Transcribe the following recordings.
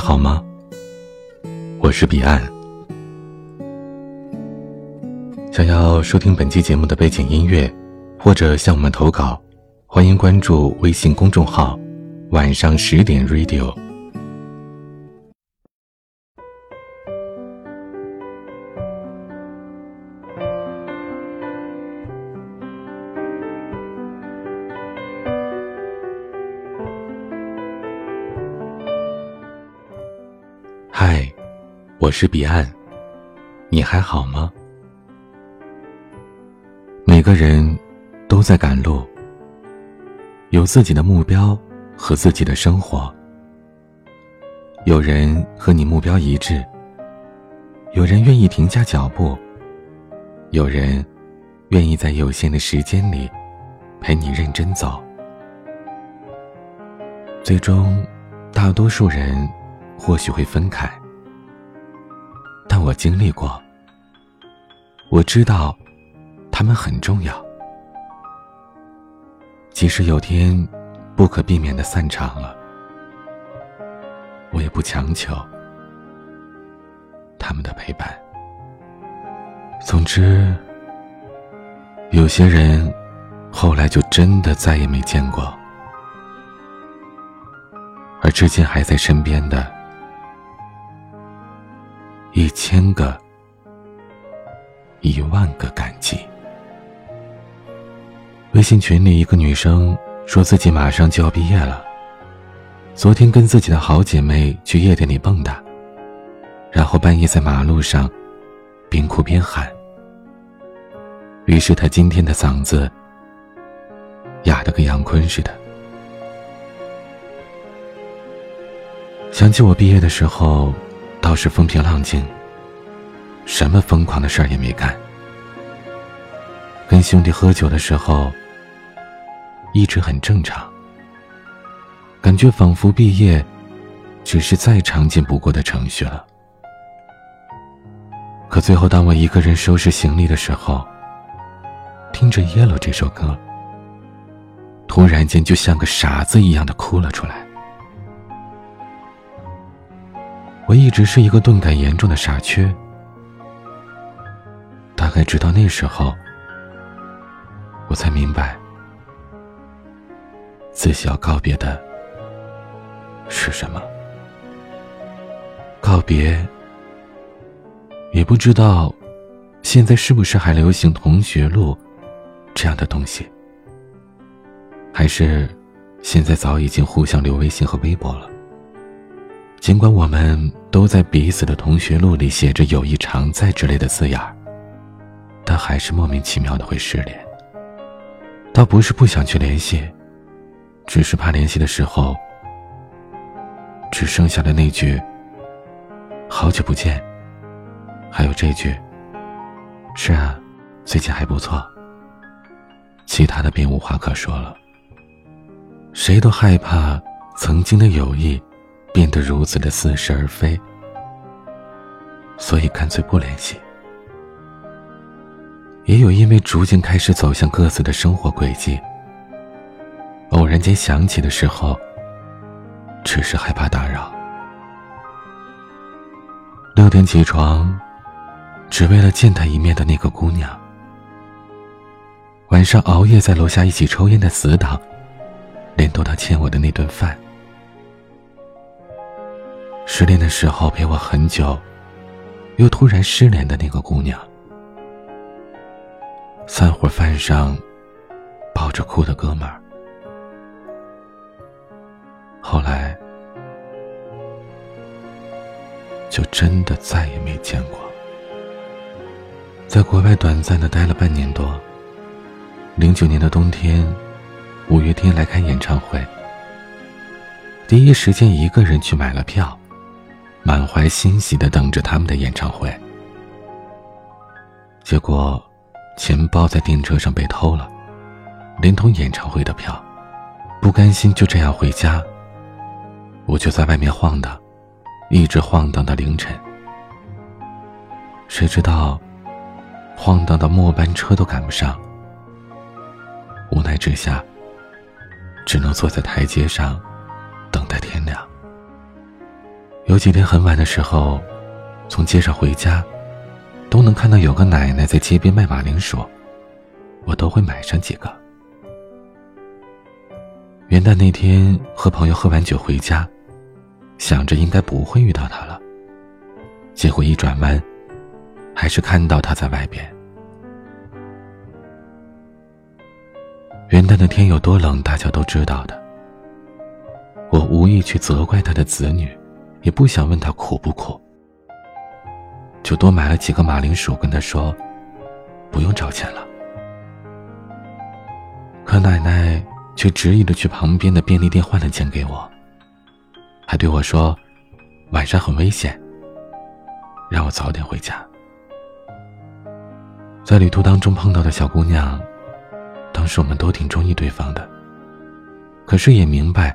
好吗？我是彼岸。想要收听本期节目的背景音乐，或者向我们投稿，欢迎关注微信公众号“晚上十点 Radio”。我是彼岸，你还好吗？每个人都在赶路，有自己的目标和自己的生活。有人和你目标一致，有人愿意停下脚步，有人愿意在有限的时间里陪你认真走。最终，大多数人。或许会分开，我经历过，我知道，他们很重要。即使有天不可避免的散场了，我也不强求他们的陪伴。总之，有些人后来就真的再也没见过，而至今还在身边的。一千个，一万个感激。微信群里，一个女生说自己马上就要毕业了，昨天跟自己的好姐妹去夜店里蹦跶，然后半夜在马路上边哭边喊。于是她今天的嗓子哑得跟杨坤似的。想起我毕业的时候。倒是风平浪静，什么疯狂的事儿也没干。跟兄弟喝酒的时候，一直很正常，感觉仿佛毕业只是再常见不过的程序了。可最后，当我一个人收拾行李的时候，听着《Yellow》这首歌，突然间就像个傻子一样的哭了出来。我一直是一个钝感严重的傻缺，大概直到那时候，我才明白自己要告别的是什么。告别，也不知道现在是不是还流行同学录这样的东西，还是现在早已经互相留微信和微博了。尽管我们都在彼此的同学录里写着“友谊常在”之类的字眼儿，但还是莫名其妙的会失联。倒不是不想去联系，只是怕联系的时候，只剩下的那句“好久不见”，还有这句“是啊，最近还不错”，其他的便无话可说了。谁都害怕曾经的友谊。变得如此的似是而非，所以干脆不联系。也有因为逐渐开始走向各自的生活轨迹，偶然间想起的时候，只是害怕打扰。六点起床，只为了见他一面的那个姑娘；晚上熬夜在楼下一起抽烟的死党，连逗他欠我的那顿饭。失恋的时候陪我很久，又突然失联的那个姑娘；散伙饭上抱着哭的哥们儿。后来，就真的再也没见过。在国外短暂的待了半年多。零九年的冬天，五月天来开演唱会，第一时间一个人去买了票。满怀欣喜的等着他们的演唱会，结果钱包在电车上被偷了，连同演唱会的票。不甘心就这样回家，我就在外面晃荡，一直晃荡到凌晨。谁知道，晃荡到末班车都赶不上。无奈之下，只能坐在台阶上，等待天亮。有几天很晚的时候，从街上回家，都能看到有个奶奶在街边卖马铃薯，我都会买上几个。元旦那天和朋友喝完酒回家，想着应该不会遇到他了，结果一转弯，还是看到他在外边。元旦的天有多冷，大家都知道的。我无意去责怪他的子女，也不想问他苦不苦，就多买了几个马铃薯，跟他说：“不用找钱了。”可奶奶。却执意的去旁边的便利店换了钱给我，还对我说：“晚上很危险，让我早点回家。”在旅途当中碰到的小姑娘，当时我们都挺中意对方的，可是也明白，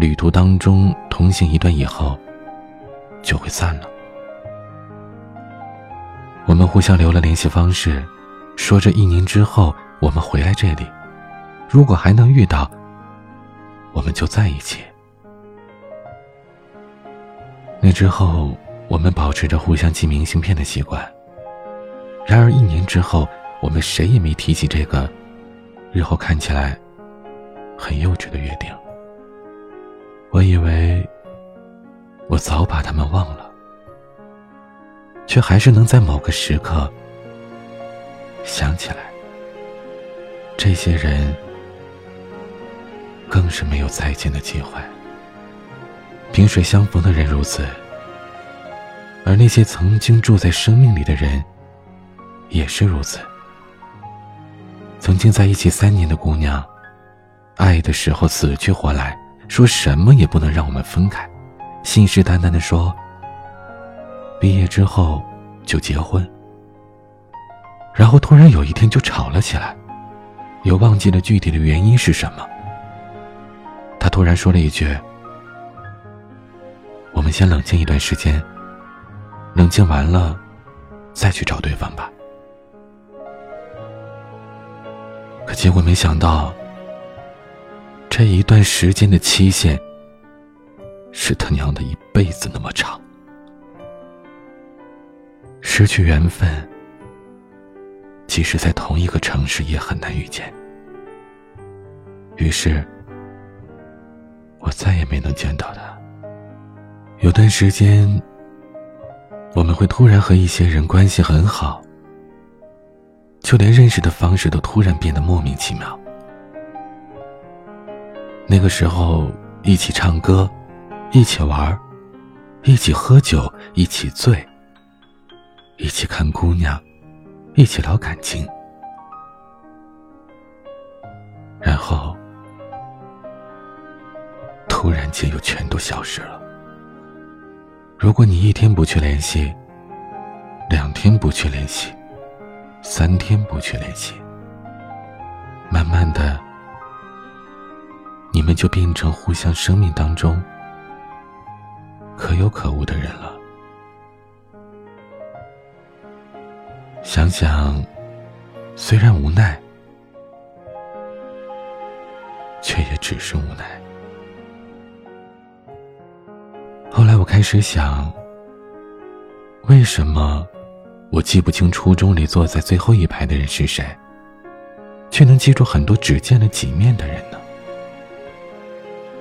旅途当中同行一段以后，就会散了。我们互相留了联系方式，说着一年之后我们回来这里。如果还能遇到，我们就在一起。那之后，我们保持着互相寄明信片的习惯。然而一年之后，我们谁也没提起这个日后看起来很幼稚的约定。我以为我早把他们忘了，却还是能在某个时刻想起来这些人。更是没有再见的机会。萍水相逢的人如此，而那些曾经住在生命里的人，也是如此。曾经在一起三年的姑娘，爱的时候死去活来，说什么也不能让我们分开，信誓旦旦的说，毕业之后就结婚。然后突然有一天就吵了起来，又忘记了具体的原因是什么。他突然说了一句：“我们先冷静一段时间，冷静完了，再去找对方吧。”可结果没想到，这一段时间的期限是他娘的一辈子那么长。失去缘分，即使在同一个城市也很难遇见。于是。我再也没能见到他。有段时间，我们会突然和一些人关系很好，就连认识的方式都突然变得莫名其妙。那个时候，一起唱歌，一起玩，一起喝酒，一起醉，一起看姑娘，一起聊感情，然后。突然间又全都消失了。如果你一天不去联系，两天不去联系，三天不去联系，慢慢的，你们就变成互相生命当中可有可无的人了。想想，虽然无奈，却也只是无奈。后来我开始想，为什么我记不清初中里坐在最后一排的人是谁，却能记住很多只见了几面的人呢？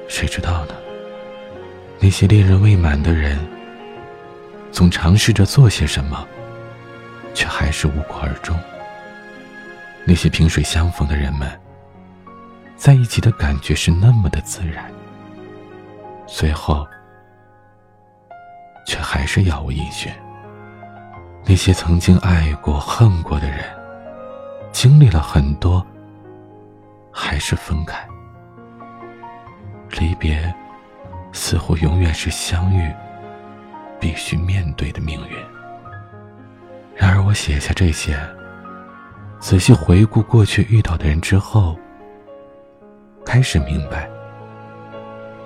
谁知道呢？那些恋人未满的人，总尝试着做些什么，却还是无果而终。那些萍水相逢的人们，在一起的感觉是那么的自然，随后。却还是杳无音讯。那些曾经爱过、恨过的人，经历了很多，还是分开。离别，似乎永远是相遇必须面对的命运。然而，我写下这些，仔细回顾过去遇到的人之后，开始明白，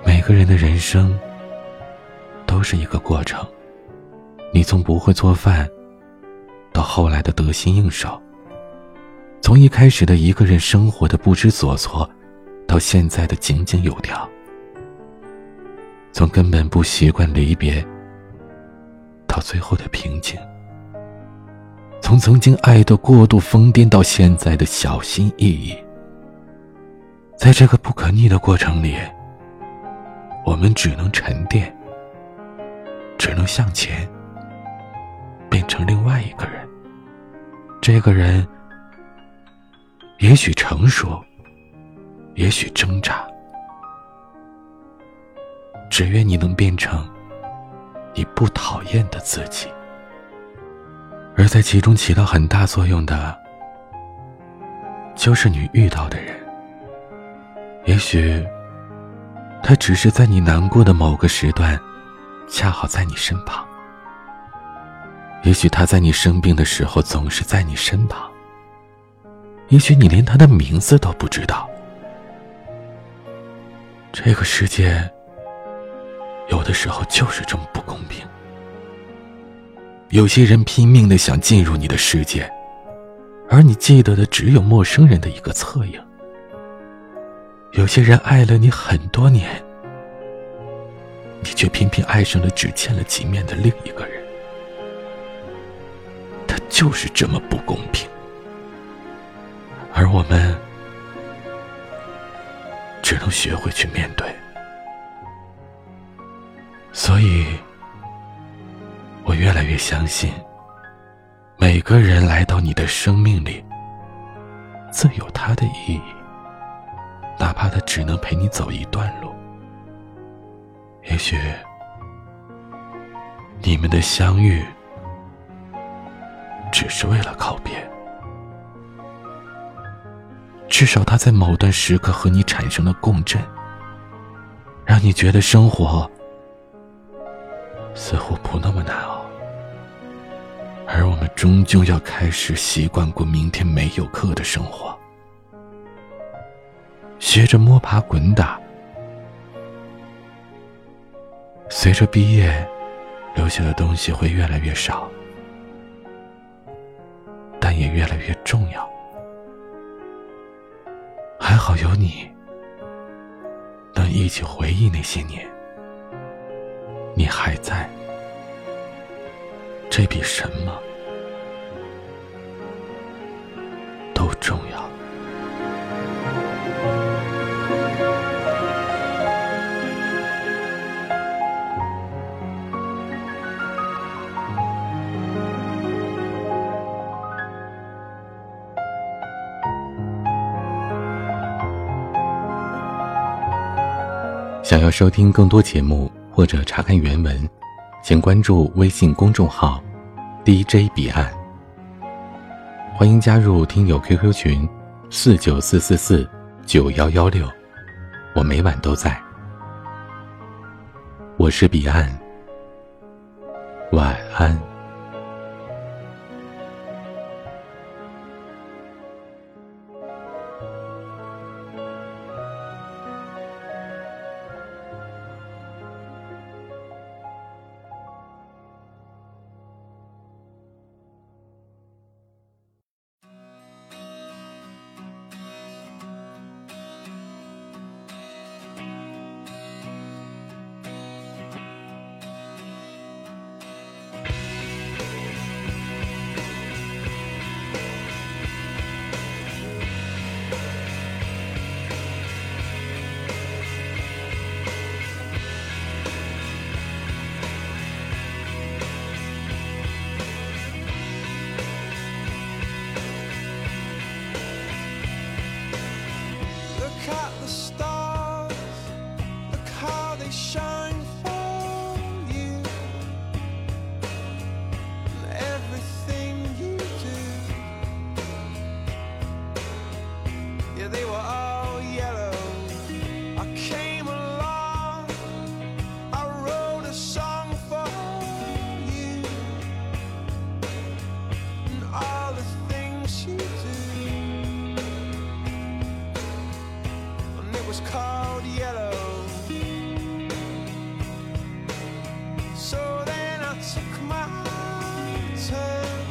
每个人的人生。都是一个过程。你从不会做饭，到后来的得心应手；从一开始的一个人生活的不知所措，到现在的井井有条；从根本不习惯离别，到最后的平静。从曾经爱的过度疯癫到现在的小心翼翼，在这个不可逆的过程里，我们只能沉淀，只能向前，变成另外一个人。这个人，也许成熟，也许挣扎，只愿你能变成你不讨厌的自己。而在其中起到很大作用的，就是你遇到的人。也许，他只是在你难过的某个时段，恰好在你身旁。也许他在你生病的时候总是在你身旁。也许你连他的名字都不知道。这个世界，有的时候就是这么不公平。有些人拼命的想进入你的世界，而你记得的只有陌生人的一个侧影。有些人爱了你很多年，你却偏偏爱上了只见了几面的另一个人。他就是这么不公平，而我们只能学会去面对。所以。我越来越相信，每个人来到你的生命里，自有他的意义。哪怕他只能陪你走一段路，也许你们的相遇只是为了告别。至少他在某段时刻和你产生了共振，让你觉得生活似乎不那么难熬。而我们终究要开始习惯过明天没有课的生活，学着摸爬滚打。随着毕业，留下的东西会越来越少，但也越来越重要。还好有你，能一起回忆那些年。你还在。这比什么都重要。想要收听更多节目或者查看原文。请关注微信公众号 “DJ 彼岸”，欢迎加入听友 QQ 群四九四四四九幺幺六，我每晚都在。我是彼岸，晚安。cut the stars. was called yellow. So then I took my turn.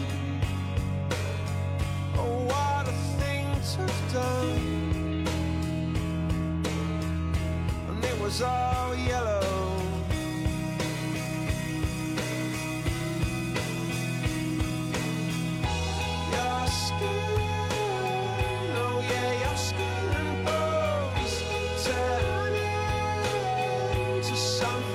Oh, what a thing to have done! And it was all yellow. something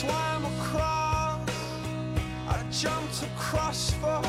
swam across, I jumped across for